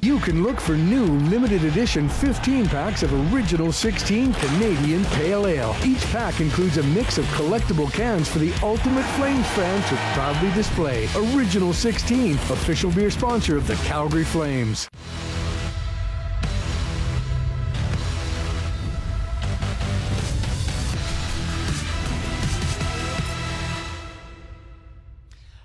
You can look for new limited edition 15 packs of Original 16 Canadian Pale Ale. Each pack includes a mix of collectible cans for the ultimate Flames fan to proudly display. Original 16, official beer sponsor of the Calgary Flames.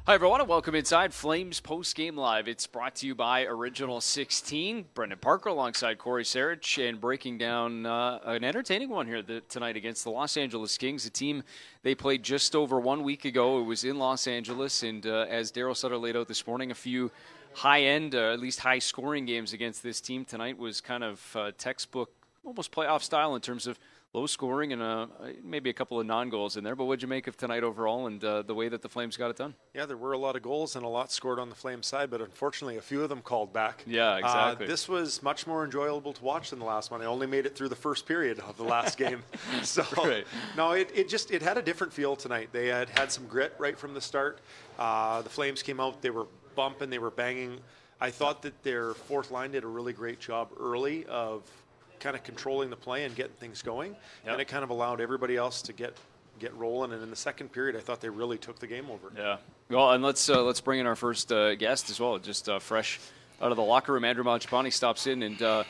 Hi, everyone, and welcome inside Flames Post Game Live. It's brought to you by Original 16. Brendan Parker alongside Cory Sarich and breaking down uh, an entertaining one here the, tonight against the Los Angeles Kings, a team they played just over one week ago. It was in Los Angeles, and uh, as Darryl Sutter laid out this morning, a few high end, uh, at least high scoring games against this team tonight was kind of uh, textbook, almost playoff style in terms of low scoring and uh, maybe a couple of non-goals in there. But what'd you make of tonight overall and uh, the way that the Flames got it done? Yeah, there were a lot of goals and a lot scored on the Flames side, but unfortunately, a few of them called back. Yeah, exactly. Uh, this was much more enjoyable to watch than the last one. I only made it through the first period of the last game, so right. no, it, it just it had a different feel tonight. They had had some grit right from the start. Uh, the Flames came out, they were bumping, they were banging. I thought that their fourth line did a really great job early of kind of controlling the play and getting things going, Yep. and it kind of allowed everybody else to get get rolling. And in the second period, I thought they really took the game over. Yeah. Well, and let's uh, let's bring in our first uh, guest as well, just uh, fresh out of the locker room. Andrew Mangiapane stops in, and uh,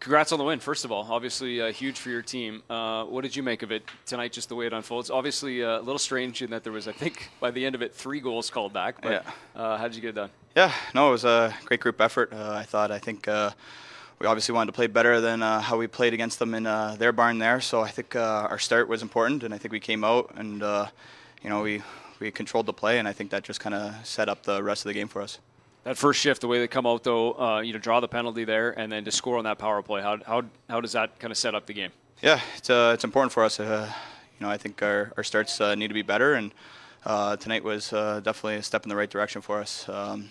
congrats on the win. First of all, obviously uh, huge for your team. Uh, what did you make of it tonight? Just the way it unfolds. Obviously uh, a little strange in that there was, I think, by the end of it, three goals called back. But Yeah. uh, how did you get it done? Yeah, no, it was a great group effort. Uh, I thought, I think uh, we obviously wanted to play better than uh, how we played against them in uh, their barn there. So I think uh, our start was important, and I think we came out and uh, you know we we controlled the play, and I think that just kind of set up the rest of the game for us. That first shift, the way they come out though, uh, you know, draw the penalty there, and then to score on that power play. How how how does that kind of set up the game? Yeah, it's uh, it's important for us. Uh, you know, I think our our starts uh, need to be better, and uh, tonight was uh, definitely a step in the right direction for us. Um,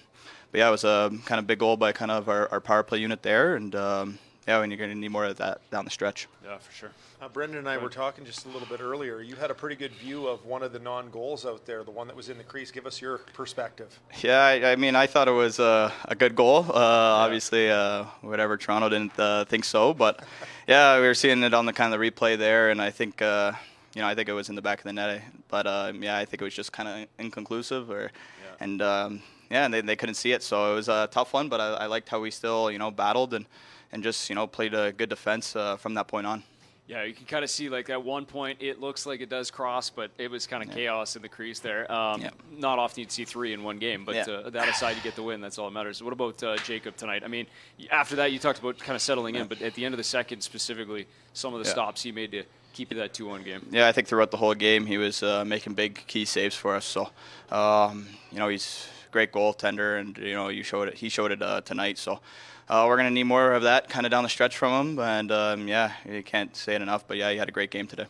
but yeah, it was a kind of big goal by kind of our, our power play unit there, and um, yeah, and you're going to need more of that down the stretch. Yeah, for sure. Uh, Brendan and I were talking just a little bit earlier. You had a pretty good view of one of the non-goals out there, the one that was in the crease. Give us your perspective. Yeah, I, I mean, I thought it was uh, a good goal. Uh, Obviously, uh, whatever Toronto didn't uh, think so, but yeah, we were seeing it on the kind of the replay there, and I think uh, you know I think it was in the back of the net, but uh, yeah, I think it was just kind of inconclusive, or and um, yeah, and they, they couldn't see it, so it was a tough one, but I, I liked how we still you know battled and and just you know played a good defense uh, from that point on. Yeah, you can kind of see like at one point it looks like it does cross, but it was kind of chaos in the crease there. Um, Yeah. Not often you'd see three in one game, but Yeah. uh, that aside, you get the win. That's all that matters. What about uh, Jacob tonight? I mean, after that, you talked about kind of settling in, but at the end of the second, specifically, some of the Yeah. stops he made to keep it that two-one game. Yeah, I think throughout the whole game he was uh, making big key saves for us. So, um, you know, he's great goaltender, and you know, you showed it. He showed it uh, tonight. So, uh, we're gonna need more of that kind of down the stretch from him. And um, yeah, you can't say it enough. But yeah, he had a great game today.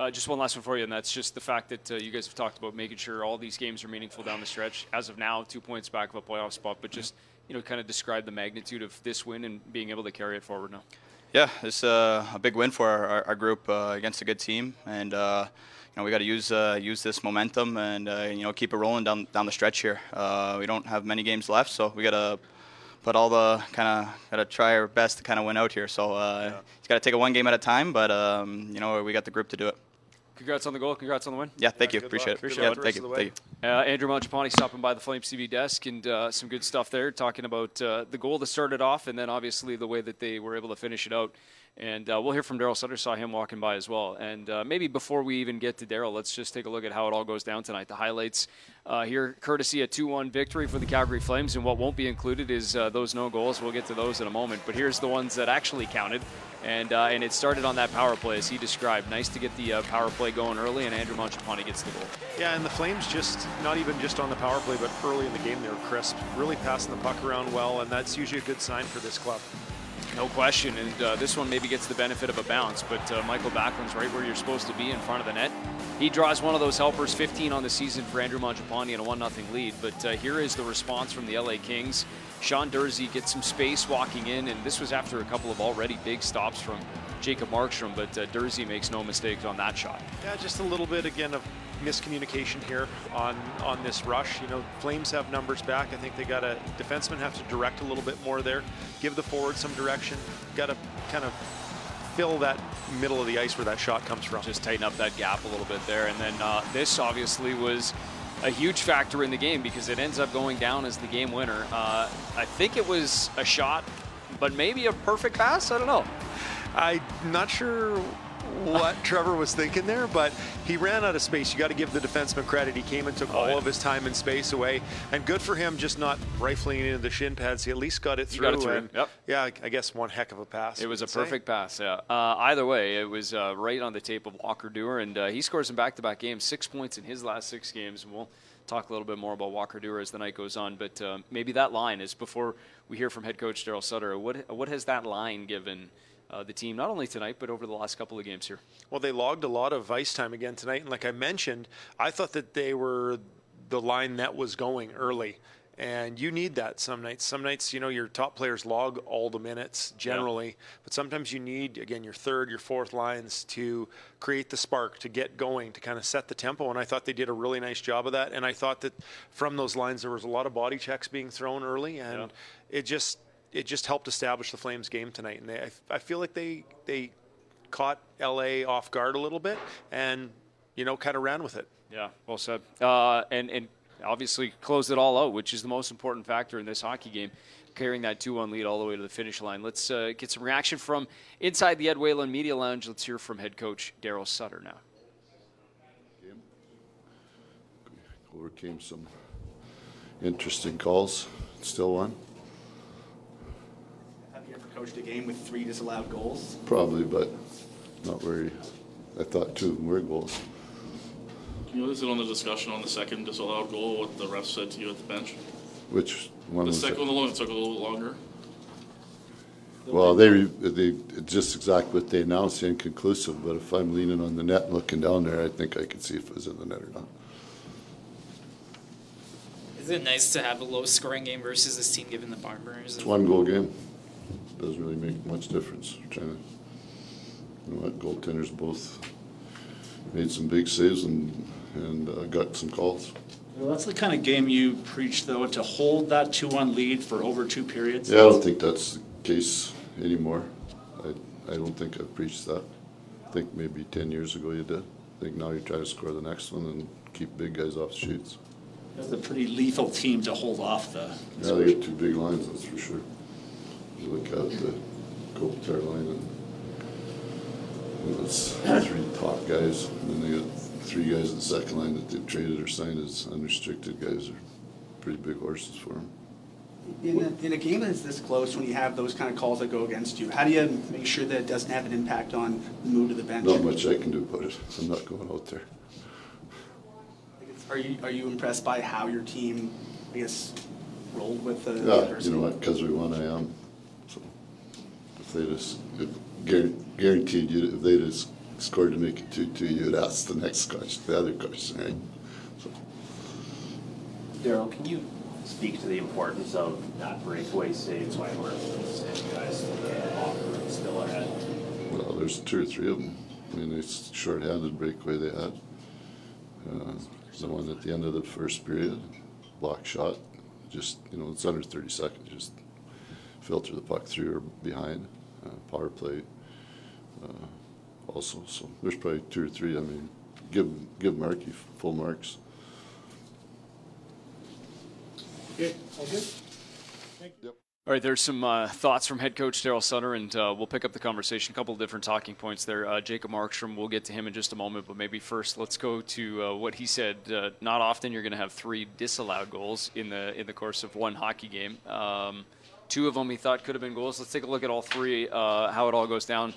Uh, just one last one for you, and that's just the fact that uh, you guys have talked about making sure all these games are meaningful down the stretch. As of now, two points back of a playoff spot, but just you know, kind of describe the magnitude of this win and being able to carry it forward now. Yeah, it's uh, a big win for our, our, group uh, against a good team, and uh, you know we got to use uh, use this momentum and uh, you know keep it rolling down down the stretch here. Uh, we don't have many games left, so we got to put all the kind of got to try our best to kind of win out here. So uh, it's got to take it one game at a time, but um, you know we got the group to do it. Congrats on the goal. Congrats on the win. Yeah, thank you, appreciate luck. it. Appreciate Yeah, luck thank you, thank you. Uh, Andrew Mangiapane stopping by the Flames TV desk and uh, some good stuff there, talking about uh, the goal that started off, and then obviously the way that they were able to finish it out. And uh, we'll hear from Darryl Sutter. Saw him walking by as well. And uh, maybe before we even get to Darryl, let's just take a look at how it all goes down tonight. The highlights uh, here, courtesy a 2-1 victory for the Calgary Flames. And what won't be included is uh, those no goals. We'll get to those in a moment. But here's the ones that actually counted. And uh, and it started on that power play, as he described. Nice to get the uh, power play going early, and Andrew Mangiapane gets the goal. Yeah, and the Flames just not even just on the power play, but early in the game they were crisp, really passing the puck around well, and that's usually a good sign for this club. No question, and uh, this one maybe gets the benefit of a bounce, but uh, Mikael Backlund's right where you're supposed to be in front of the net. He draws one of those helpers, 15 on the season for Andrew Mangiapane and a 1-0 lead, but uh, here is the response from the LA Kings. Sean Durzi gets some space walking in, and this was after a couple of already big stops from Jacob Markstrom, but uh, Durzi makes no mistakes on that shot. Yeah, just a little bit again of miscommunication here on on this rush. You know, Flames have numbers back. I think they got a defenseman have to direct a little bit more there, give the forward some direction. Got to kind of fill that middle of the ice where that shot comes from. Just tighten up that gap a little bit there, and then uh, this obviously was a huge factor in the game because it ends up going down as the game winner. Uh, I think it was a shot, but maybe a perfect pass. I don't know. I'm not sure what Trevor was thinking there, but he ran out of space. You got to give the defenseman credit. He came and took Oh, all yeah. of his time and space away, and good for him just not rifling into the shin pads. He at least got it through. got it through, and yep. Yeah, I- guess one heck of a pass. It was a say. perfect pass. Yeah. Uh, either way, it was uh, right on the tape of Walker Duehr, and uh, he scores in back-to-back games, six points in his last six games. And we'll talk a little bit more about Walker Duehr as the night goes on. But uh, maybe that line is before we hear from head coach Darryl Sutter. What what has that line given uh, the team not only tonight but over the last couple of games here? Well, they logged a lot of ice time again tonight, and like I mentioned, I thought that they were the line that was going early. And you need that some nights. Some nights, you know, your top players log all the minutes generally, but sometimes you need, again, your third, your fourth lines to create the spark, to get going, to kind of set the tempo. And I thought they did a really nice job of that. And I thought that from those lines, there was a lot of body checks being thrown early, and it just it just helped establish the Flames game tonight. And they, I, I feel like they they caught LA off guard a little bit and, you know, kind of ran with it. Yeah, well said. Uh, and and obviously closed it all out, which is the most important factor in this hockey game, carrying that 2-1 lead all the way to the finish line. Let's uh, get some reaction from inside the Ed Whalen Media Lounge. Let's hear from head coach Darryl Sutter now. Overcame some interesting calls. Still won. Have you ever coached a game with three disallowed goals? Probably, but not very. I thought two of them were goals. Can you listen on the discussion on the second disallowed goal, what the ref said to you at the bench? Which one The was second it? one alone took a little bit longer. Well, they, re- they, just exactly what they announced, inconclusive, but if I'm leaning on the net and looking down there, I think I can see if it was in the net or not. Is it nice to have a low scoring game versus this team given the barn burners? It's one goal game. Doesn't really make much difference. Trying to, you know what, goaltenders both made some big saves and, and uh, got some calls. Well, that's the kind of game you preach, though, to hold that 2 1 lead for over two periods. Yeah, I don't think that's the case anymore. I, I don't think I've preached that. I think maybe ten years ago you did. I think now you try to score the next one and keep big guys off the sheets. That's a pretty lethal team to hold off the. Yeah, they got two big lines, that's for sure. You look at the Kopitar line and you know, it's three top guys, and then they got three guys in the second line that they've traded or signed as unrestricted guys are pretty big horses for them. In a, in a game that's this close, when you have those kind of calls that go against you, how do you make sure that it doesn't have an impact on the move to the bench? Not much I can do about it. I'm not going out there. Are you, are you impressed by how your team, I guess, rolled with the Yeah, you adversity? know what, because we won, I am. If they just, if guaranteed you, if they just scored to make it two-two, you'd ask the next question, the other question, right? So, Darryl, can you speak to the importance of that breakaway save by Murphy and you guys to the locker still ahead? Well, there's two or three of them. I mean, it's short-handed breakaway they had. Uh, The one at the end of the first period, block shot, just, you know, it's under thirty seconds, just filter the puck through or behind, uh, power play. uh, Also, so there's probably two or three, I mean, give, give Markey full marks. Okay, all good. Thank you. Yep. All right, there's some uh, thoughts from head coach Darryl Sutter, and uh, we'll pick up the conversation. A couple of different talking points there. Uh, Jacob Markstrom, we'll get to him in just a moment, but maybe first, let's go to uh, what he said. Uh, not often you're going to have three disallowed goals in the in the course of one hockey game. Um, two of them he thought could have been goals. Let's take a look at all three. Uh, how it all goes down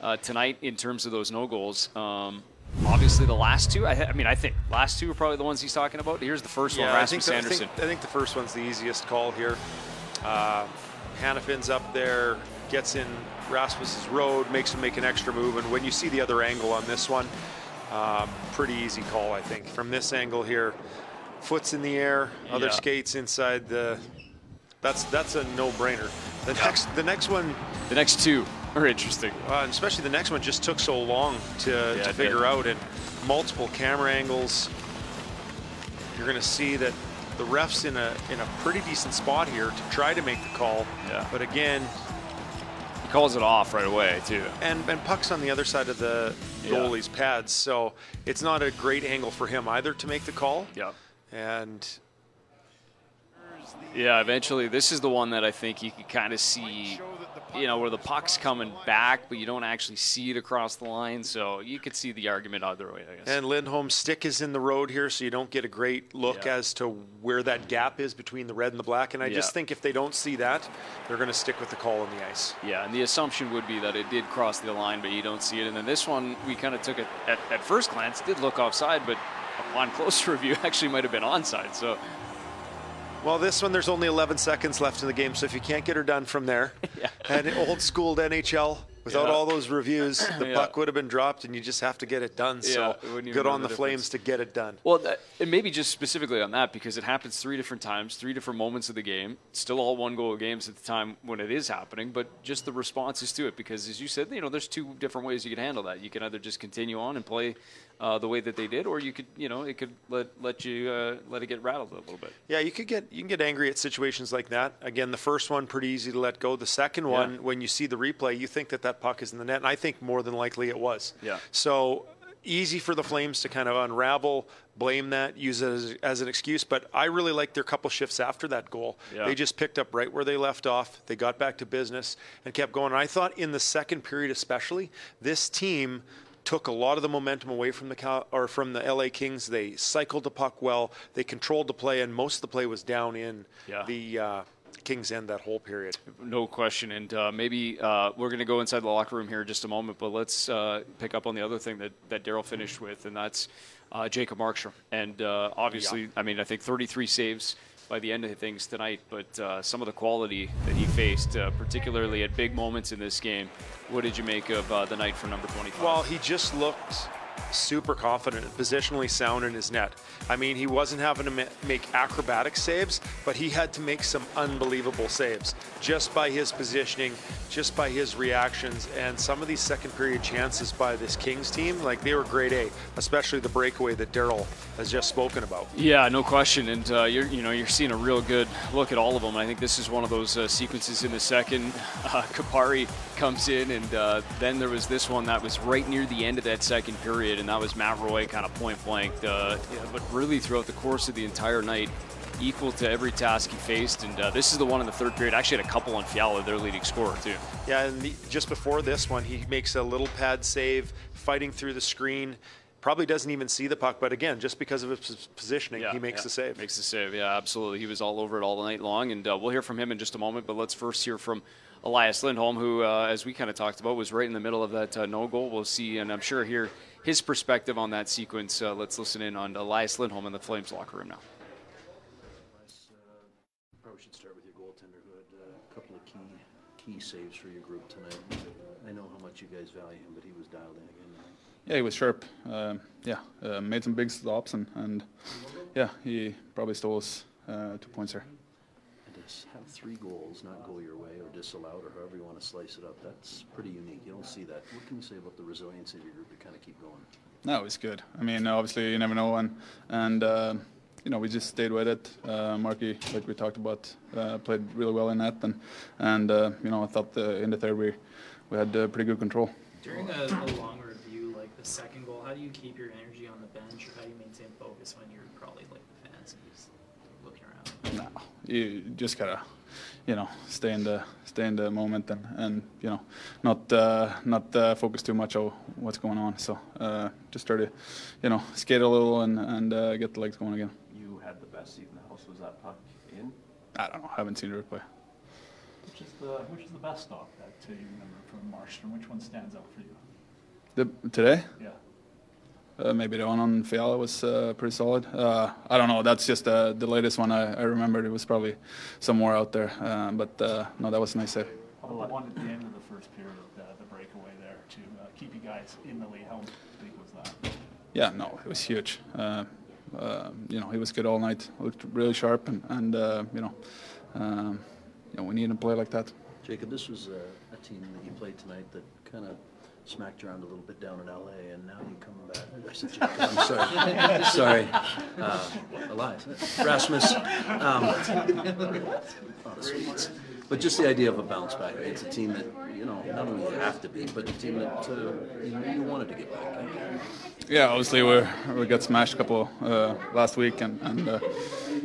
uh, tonight in terms of those no goals. Um, obviously, the last two. I, I mean, I think last two are probably the ones he's talking about. Here's the first one, I think, Rasmus the, I, think, I think the first one's the easiest call here. Uh, Hanifin's up there, gets in Rasmus's road, makes him make an extra move, and when you see the other angle on this one, um, pretty easy call, I think. From this angle here, foot's in the air, other Yeah. skates inside the. That's that's a no-brainer. The next the next one, The next two. are interesting. Uh, especially the next one just took so long to, Yeah, to figure did. out, and multiple camera angles. You're going to see that the refs in a in a pretty decent spot here to try to make the call. Yeah. But again, He calls it off right away too. and and puck's on the other side of the Yeah. goalie's pads, so it's not a great angle for him either to make the call. Yeah. And Yeah, eventually, this is the one that I think you can kind of see, you know, where the puck's coming back, but you don't actually see it across the line. So you could see the argument either way, I guess. and Lindholm's stick is in the road here, so you don't get a great look Yeah. as to where that gap is between the red and the black. And I Yeah. just think if they don't see that, they're going to stick with the call on the ice. yeah, and the assumption would be that it did cross the line, but you don't see it. And then this one, we kind of took it at, at first glance, did look offside, but upon closer review, actually might have been onside. So Well, this one, there's only 11 seconds left in the game, so if you can't get her done from there, yeah. and old school NHL, without Yeah. all those reviews, the Yeah. puck would have been dropped, and you just have to get it done. Yeah, so it good on the the, Flames to get it done. Well, that, and maybe just specifically on that because it happens three different times, three different moments of the game. Still all one goal games at the time when it is happening, but just the responses to it. Because as you said, you know, there's two different ways you can handle that. You can either just continue on and play uh, the way that they did, or you could, you know, it could let let you uh, let it get rattled a little bit. Yeah, you could get you can get angry at situations like that. Again, the first one pretty easy to let go. The second one, when you see the replay, you think that that puck is in the net, and I think more than likely it was. Yeah. So easy for the Flames to kind of unravel, blame that, use it as, as an excuse. But I really like their couple shifts after that goal. Yeah. They just picked up right where they left off. They got back to business and kept going. And I thought in the second period, especially, this team took a lot of the momentum away from the Cal- or from the LA Kings. They cycled the puck well. They controlled the play, and most of the play was down in Yeah. the uh, Kings end that whole period. No question. And uh, maybe uh, we're going to go inside the locker room here in just a moment, but let's uh, pick up on the other thing that, that Darryl finished with, and that's uh, Jacob Markstrom. And uh, obviously, I mean, I think 33 saves by the end of things tonight, but uh, some of the quality that he faced, uh, particularly at big moments in this game, what did you make of uh, the night for number 25? Well, he just looked super confident, and positionally sound in his net. I mean, he wasn't having to make acrobatic saves, but he had to make some unbelievable saves just by his positioning, just by his reactions, and some of these second period chances by this Kings team, like they were grade A, especially the breakaway that Darryl has just spoken about. Yeah, no question, and uh, you're you know you're seeing a real good look at all of them. I think this is one of those uh, sequences in the second. Uh, Kupari comes in, and uh, then there was this one that was right near the end of that second period, and that was Matt Roy kind of point blank. Uh, yeah, but really throughout the course of the entire night, equal to every task he faced. And uh, this is the one in the third period. Actually, had a couple on Fiala, their leading scorer too. Yeah, and the, just before this one, he makes a little pad save, fighting through the screen. Probably doesn't even see the puck, but again, just because of his positioning, he makes yeah. the save. Makes the save, yeah, absolutely. He was all over it all night long, and uh, we'll hear from him in just a moment. But let's first hear from Elias Lindholm, who, uh, as we kind of talked about, was right in the middle of that uh, no goal. We'll see, and I'm sure hear his perspective on that sequence. Uh, let's listen in on Elias Lindholm in the Flames locker room now. Probably should start with your goaltender who had uh, a couple of key key saves for your group tonight. I know how much you guys value him, but he was dialed in again. tonight. Yeah, he was sharp. Um, yeah, uh, made some big stops and, and yeah, he probably stole us uh, two points there. And to s- have three goals not go your way or disallowed or however you want to slice it up, that's pretty unique. You don't see that. What can you say about the resilience of your group to kind of keep going? No, it was good. I mean, obviously you never know, and and uh, you know we just stayed with it. Uh, Marky, like we talked about, uh, played really well in that, and and uh, you know I thought the, in the third we we had uh, pretty good control. During a, a long review like the second goal, how do you keep your energy on the bench, or how do you maintain focus when you're probably like the fans and just looking around? No, you just gotta, you know, stay in the stay in the moment and, and you know, not uh, not uh, focus too much on what's going on. So uh, just try to, you know, skate a little and and uh, get the legs going again. You had the best seat in the house. Was that puck in? I don't know. I haven't seen the replay. Which is the which is the best stop that you remember from Markstrom? Which one stands out for you? The, today? Yeah. Uh, maybe the one on Fiala was uh, pretty solid. Uh, I don't know. That's just uh, the latest one I, I remembered. It was probably somewhere out there. Uh, but uh, no, that was a nice save. How the one at the end of the first period, the, the breakaway there to uh, keep you guys in the lead? How big was that? Yeah, no, it was huge. Uh, uh, you know, he was good all night. Looked really sharp, and, and uh, you know, um, you know, we need him to play like that. Jacob, this was a, a team that you played tonight that kind of smacked around a little bit down in LA, and now you come back. I said Jacob, I'm sorry. sorry. Uh, Elias. Rasmus. Um. But just the idea of a bounce back. It's a team that, you know, not only you have to be, but a team that uh, you, know, you wanted to get back. Yeah, obviously we we got smashed a couple uh, last week, and, and uh,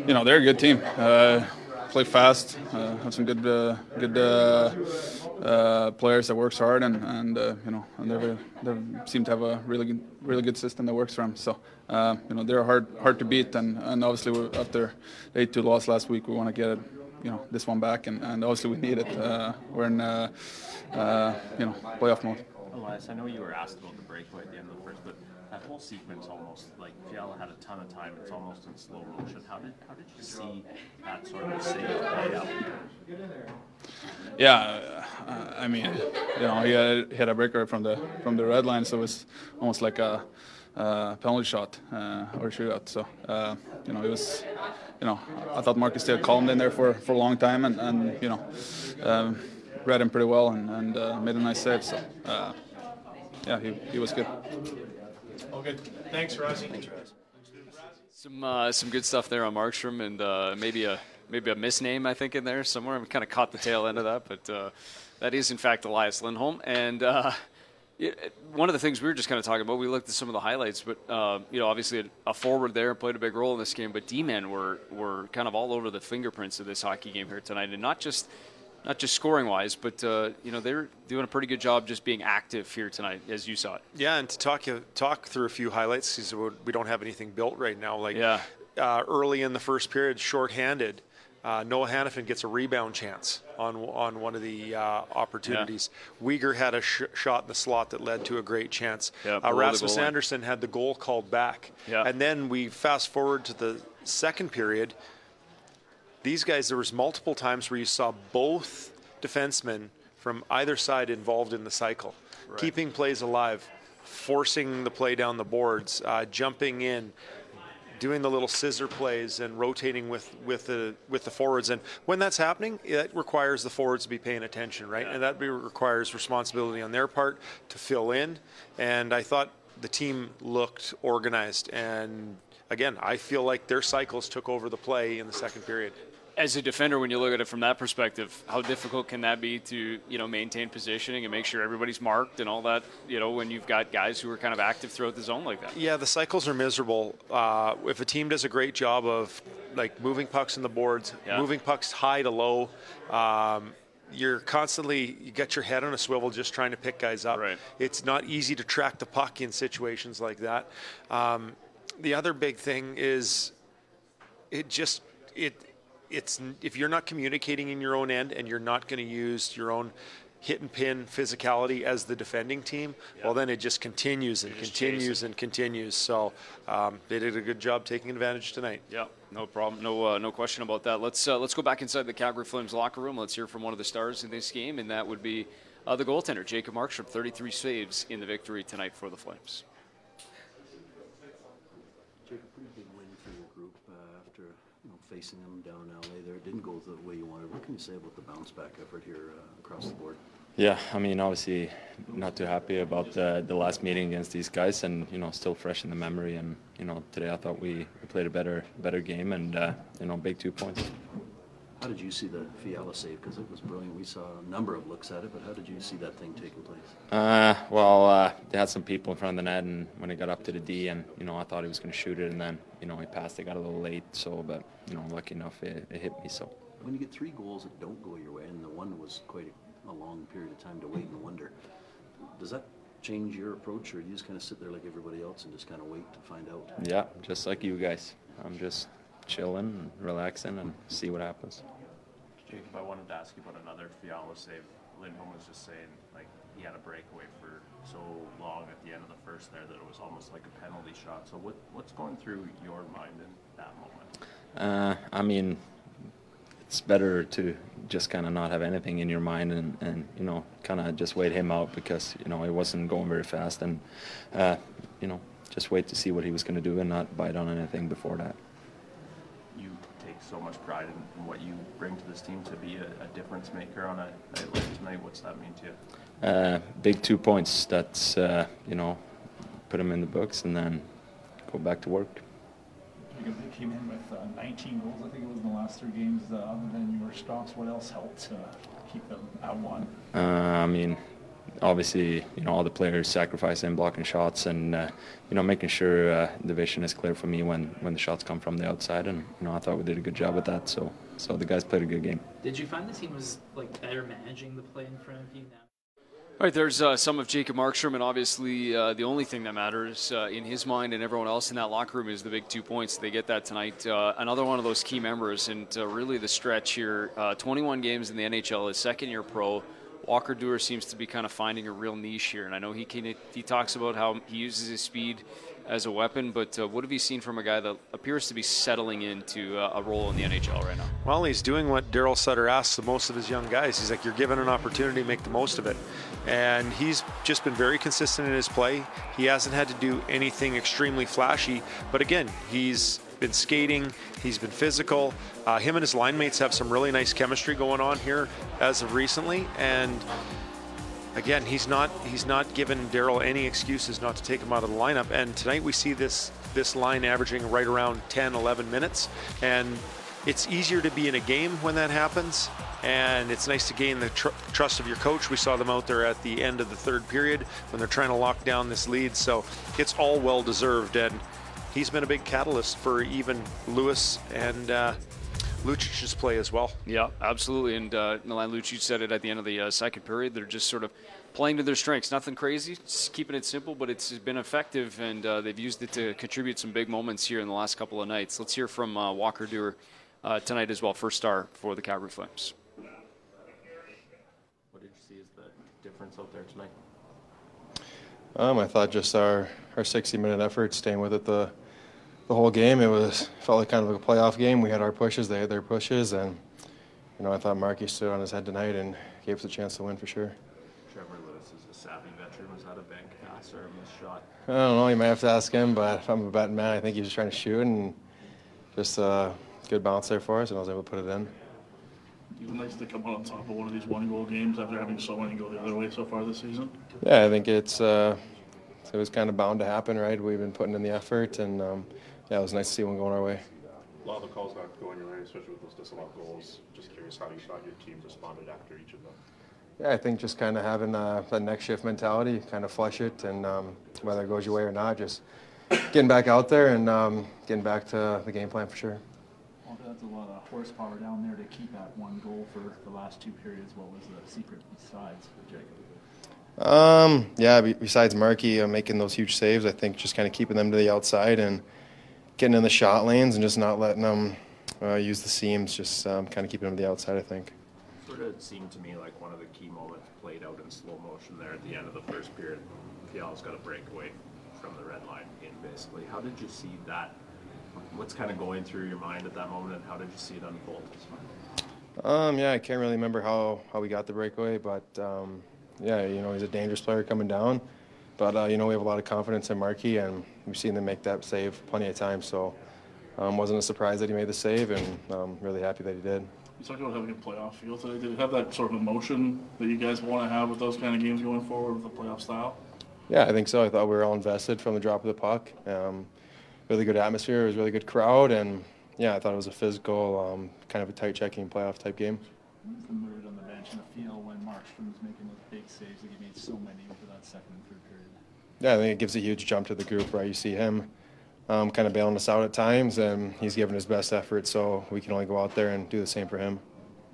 you know they're a good team. Uh, play fast, uh, have some good uh, good uh, players that works hard, and, and uh, you know and they they seem to have a really good really good system that works for them. So uh, you know they're hard hard to beat, and, and obviously after the eight two loss last week, we want to get it, you know this one back, and, and obviously we need it. Uh, we're in uh, uh, you know playoff mode. Elias, I know you were asked about the breakaway at the end of the first, but that whole sequence almost like Fiala had a ton of time. It's almost in slow motion. How did how did you see that sort of save play out? Yeah, uh, I mean, you know, he had, he had a breakaway from the from the red line, so it was almost like a, uh penalty shot uh, or shootout. So uh, you know, it was, you know, I thought Marcus stayed calm in there for, for a long time, and, and you know, um, read him pretty well and, and uh, made a nice save. So uh, yeah, he, he was good. All good. Thanks, Rossi. Some uh, some good stuff there on Markstrom, and uh, maybe a maybe a misname I think in there somewhere. I kind of caught the tail end of that, but uh, that is in fact Elias Lindholm. And uh, it, one of the things we were just kind of talking about, we looked at some of the highlights, but uh, you know, obviously a, a forward there played a big role in this game, but D-men were were kind of all over the fingerprints of this hockey game here tonight, and not just not just scoring wise, but uh, you know they're doing a pretty good job just being active here tonight, as you saw it. Yeah, and to talk you talk through a few highlights because we don't have anything built right now. Like Yeah. uh, early in the first period, shorthanded, uh, Noah Hanifin gets a rebound chance on on one of the uh, opportunities. Weegar had a sh- shot in the slot that led to a great chance. Yeah, uh, Rasmus. Andersson had the goal called back. Yeah. And then we fast forward to the second period. These guys, there was multiple times where you saw both defensemen from either side involved in the cycle, keeping plays alive, forcing the play down the boards, uh, jumping in, doing the little scissor plays and rotating with, with the with the forwards. And when that's happening, it requires the forwards to be paying attention, right? And that be, requires responsibility on their part to fill in. And I thought the team looked organized. And again, I feel like their cycles took over the play in the second period. As a defender, when you look at it from that perspective, how difficult can that be to you know maintain positioning and make sure everybody's marked and all that? You know, when you've got guys who are kind of active throughout the zone like that. Yeah, the cycles are miserable. Uh, if a team does a great job of like moving pucks in the boards, Yeah. moving pucks high to low, um, you're constantly you got your head on a swivel just trying to pick guys up. Right. It's not easy to track the puck in situations like that. Um, the other big thing is it just it it's if you're not communicating in your own end and you're not going to use your own hit and pin physicality as the defending team, well then it just continues and just continues chase and continues. So um, they did a good job taking advantage tonight. Yeah, no problem, no uh, no question about that. Let's uh, let's go back inside the Calgary Flames locker room. Let's hear from one of the stars in this game, and that would be uh, the goaltender Jacob Markstrom, 33 saves in the victory tonight for the Flames. Jacob, pretty big win for your group uh, after you know facing them down LA. There it didn't go the way you wanted. What can you say about the bounce back effort here uh, across the board? Yeah, I mean, obviously, not too happy about the, the last meeting against these guys, and you know, still fresh in the memory. And you know, today I thought we, we played a better better game, and uh, you know, big two points. How did you see the Fiala save? Because it was brilliant. We saw a number of looks at it, but how did you see that thing taking place? Uh, well, had some people in front of the net, and when it got up to the D, and you know, I thought he was going to shoot it, and then you know, he passed it, got a little late. So, but you know, lucky enough, it, it hit me. So. When you get three goals that don't go your way, and the one was quite a, a long period of time to wait and wonder, does that change your approach, or do you just kind of sit there like everybody else and just kind of wait to find out? Yeah, just like you guys. I'm just chilling and relaxing and see what happens. Jacob, I wanted to ask you about another Fiala save. Lindholm was just saying, like, he had a breakaway for so long at the end of the first there that it was almost like a penalty shot. So, what, what's going through your mind in that moment? Uh, I mean, it's better to just kind of not have anything in your mind and, and you know, kind of just wait him out because, you know, he wasn't going very fast and, uh, you know, just wait to see what he was going to do and not bite on anything before that. You take so much pride in, in what you bring to this team to be a, a difference maker on a night like tonight. What's that mean to you? Uh, big two points. That's uh, you know, put them in the books and then go back to work. Because they came in with uh, 19 goals, I think it was in the last three games. Uh, other than your stops, what else helped uh, keep them at one? Uh, I mean, obviously, you know, all the players sacrificing, blocking shots, and uh, you know, making sure uh, the vision is clear for me when when the shots come from the outside. And you know, I thought we did a good job with that. So, so the guys played a good game. Did you find the team was like better managing the play in front of you now? All right, there's uh, some of Jacob Markstrom, and obviously uh, the only thing that matters uh, in his mind and everyone else in that locker room is the big two points. They get that tonight. Uh, another one of those key members, and uh, really the stretch here. Uh, 21 games in the NHL, his second year pro. Walker Duehr seems to be kind of finding a real niche here, and I know he can, he talks about how he uses his speed as a weapon, but uh, what have you seen from a guy that appears to be settling into uh, a role in the NHL right now? Well, he's doing what Darryl Sutter asks of most of his young guys. He's like, you're given an opportunity, make the most of it. And he's just been very consistent in his play. He hasn't had to do anything extremely flashy, but again, he's been skating, he's been physical. Uh, him and his line mates have some really nice chemistry going on here as of recently, and again, he's not he's not given Darryl any excuses not to take him out of the lineup. And tonight we see this this line averaging right around 10, 11 minutes, and it's easier to be in a game when that happens. And it's nice to gain the tr- trust of your coach. We saw them out there at the end of the third period when they're trying to lock down this lead. So it's all well deserved, and he's been a big catalyst for even Lewis and. Uh, Lucic's play as well. Yeah, absolutely. And uh, Milan Lucic said it at the end of the uh, second period. They're just sort of playing to their strengths. Nothing crazy, just keeping it simple, but it's been effective, and uh, they've used it to contribute some big moments here in the last couple of nights. Let's hear from uh, Walker Duehr uh, tonight as well, first star for the Calgary Flames. What did you see as the difference out there tonight? Um, I thought just our, our 60 minute effort, staying with it the the whole game. It was felt like kind of a playoff game. We had our pushes, they had their pushes, and you know I thought Marky stood on his head tonight and gave us a chance to win for sure. Trevor Lewis is a savvy veteran. Was that a bank pass or a missed shot? I don't know. You might have to ask him, but if I'm a betting man, I think he was trying to shoot and just a good bounce there for us, and I was able to put it in. It was nice to come out on top of one of these one-goal games after having so many go the other way so far this season. Yeah, I think it's uh, it was kind of bound to happen, right? We've been putting in the effort, and um, yeah, it was nice to see one going our way. A lot of the calls not going your way, especially with those disallowed goals. Just curious how you thought your team responded after each of them. Yeah, I think just kind of having uh, that next shift mentality, kind of flush it, and um, whether it goes your way or not, just getting back out there and um, getting back to the game plan for sure. Well, that's a lot of horsepower down there to keep that one goal for the last two periods. What was the secret besides for Jacob? Um, yeah, besides Markey uh, making those huge saves, I think just kind of keeping them to the outside and getting in the shot lanes and just not letting them uh, use the seams, just um, kind of keeping them to the outside, I think. Sort of seemed to me like one of the key moments played out in slow motion there at the end of the first period. Fial's got a breakaway from the red line in basically. How did you see that? What's kind of going through your mind at that moment, and how did you see it unfold? Um, yeah, I can't really remember how, how we got the breakaway, but um, yeah, you know, he's a dangerous player coming down. But, uh, you know, we have a lot of confidence in Markey, and we've seen them make that save plenty of times. So um, wasn't a surprise that he made the save, and um, really happy that he did. You talked about having a playoff feel today. Did it have that sort of emotion that you guys want to have with those kind of games going forward with the playoff style? Yeah, I think so. I thought we were all invested from the drop of the puck. Um, really good atmosphere. It was a really good crowd, and yeah, I thought it was a physical, um, kind of a tight checking playoff type game. What was the mood on the bench and the feel when Markstrom was making those big saves that he made so many over that second and third period? Yeah, I think it gives a huge jump to the group, right? You see him um, kind of bailing us out at times, and he's giving his best effort, so we can only go out there and do the same for him.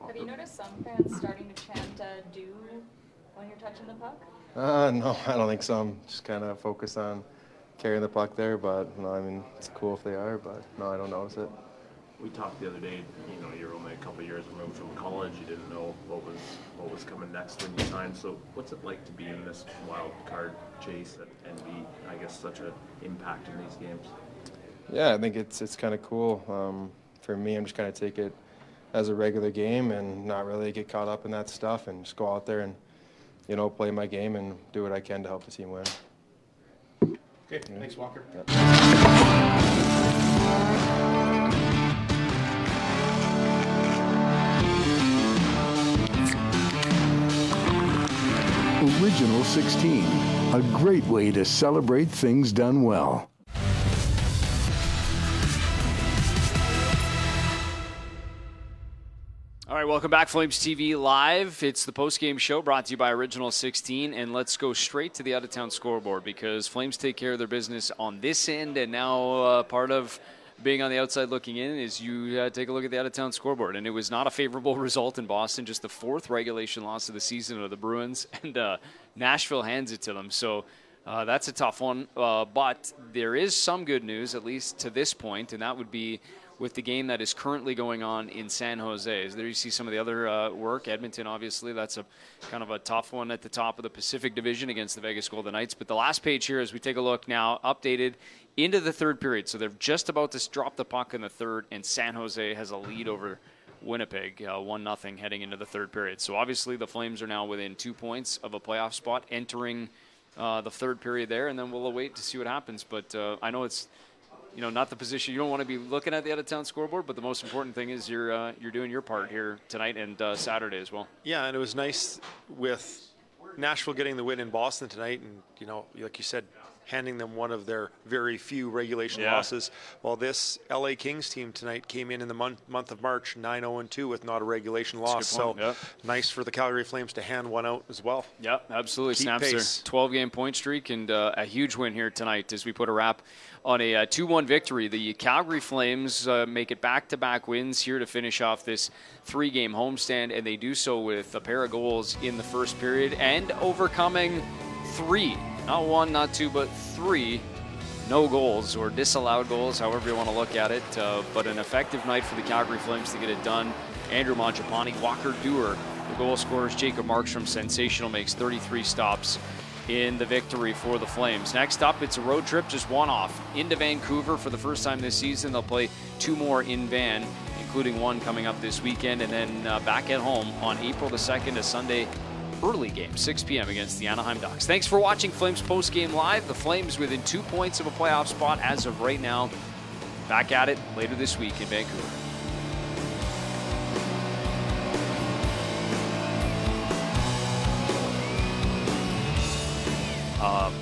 Have you noticed some fans starting to chant uh, "do" when you're touching the puck? Uh, no, I don't think so. I'm just kind of focused on carrying the puck there, but no, I mean, it's cool if they are, but no, I don't notice it. We talked the other day. You know, you're only a couple years removed from college. You didn't know what was what was coming next when you signed. So, what's it like to be in this wild card chase and, and be, I guess, such an impact in these games? Yeah, I think it's it's kind of cool. Um, for me, I'm just kind of take it as a regular game and not really get caught up in that stuff and just go out there and you know play my game and do what I can to help the team win. Okay, thanks, Walker. Yeah. Original 16, a great way to celebrate things done well. All right, welcome back, Flames TV Live. It's the post-game show brought to you by Original 16, and let's go straight to the out-of-town scoreboard because Flames take care of their business on this end, and now uh, part of being on the outside looking in is you uh, take a look at the out-of-town scoreboard, and it was not a favorable result in Boston, just the fourth regulation loss of the season of the Bruins, and uh, Nashville hands it to them. So. Uh, that's a tough one, uh, but there is some good news, at least to this point, and that would be with the game that is currently going on in San Jose. There you see some of the other uh, work. Edmonton, obviously, that's a kind of a tough one at the top of the Pacific Division against the Vegas Golden Knights. But the last page here, as we take a look now, updated into the third period. So they're just about to drop the puck in the third, and San Jose has a lead over. Winnipeg, uh, one nothing heading into the third period. So obviously the Flames are now within two points of a playoff spot, entering uh, the third period there, and then we'll await to see what happens. But uh, I know it's you know not the position you don't want to be looking at the out of town scoreboard, but the most important thing is you're uh, you're doing your part here tonight and uh, Saturday as well. Yeah, and it was nice with Nashville getting the win in Boston tonight, and you know, like you said, handing them one of their very few regulation Yeah. losses. While this LA Kings team tonight came in in the month month of March 9-0 2 with not a regulation That's a loss. good So yeah. nice for the Calgary Flames to hand one out as well. Yep, absolutely. Keep Snaps pace. their 12 game point streak and uh, a huge win here tonight as we put a wrap on a 2 1 victory. The Calgary Flames uh, make it back to back wins here to finish off this three game homestand, and they do so with a pair of goals in the first period and overcoming three, not one, not two, but three no goals or disallowed goals, however you want to look at it. Uh, but an effective night for the Calgary Flames to get it done. Andrew Mangiapane, Walker Duehr, the goal scorers. Jacob Markstrom, sensational, makes 33 stops in the victory for the Flames. Next up, it's a road trip, just one off, into Vancouver for the first time this season. They'll play two more in Van, including one coming up this weekend, and then uh, back at home on April the 2nd, a Sunday early game, 6 p.m. against the Anaheim Ducks. Thanks for watching Flames Post Game Live. The Flames within two points of a playoff spot as of right now. Back at it later this week in Vancouver. Um,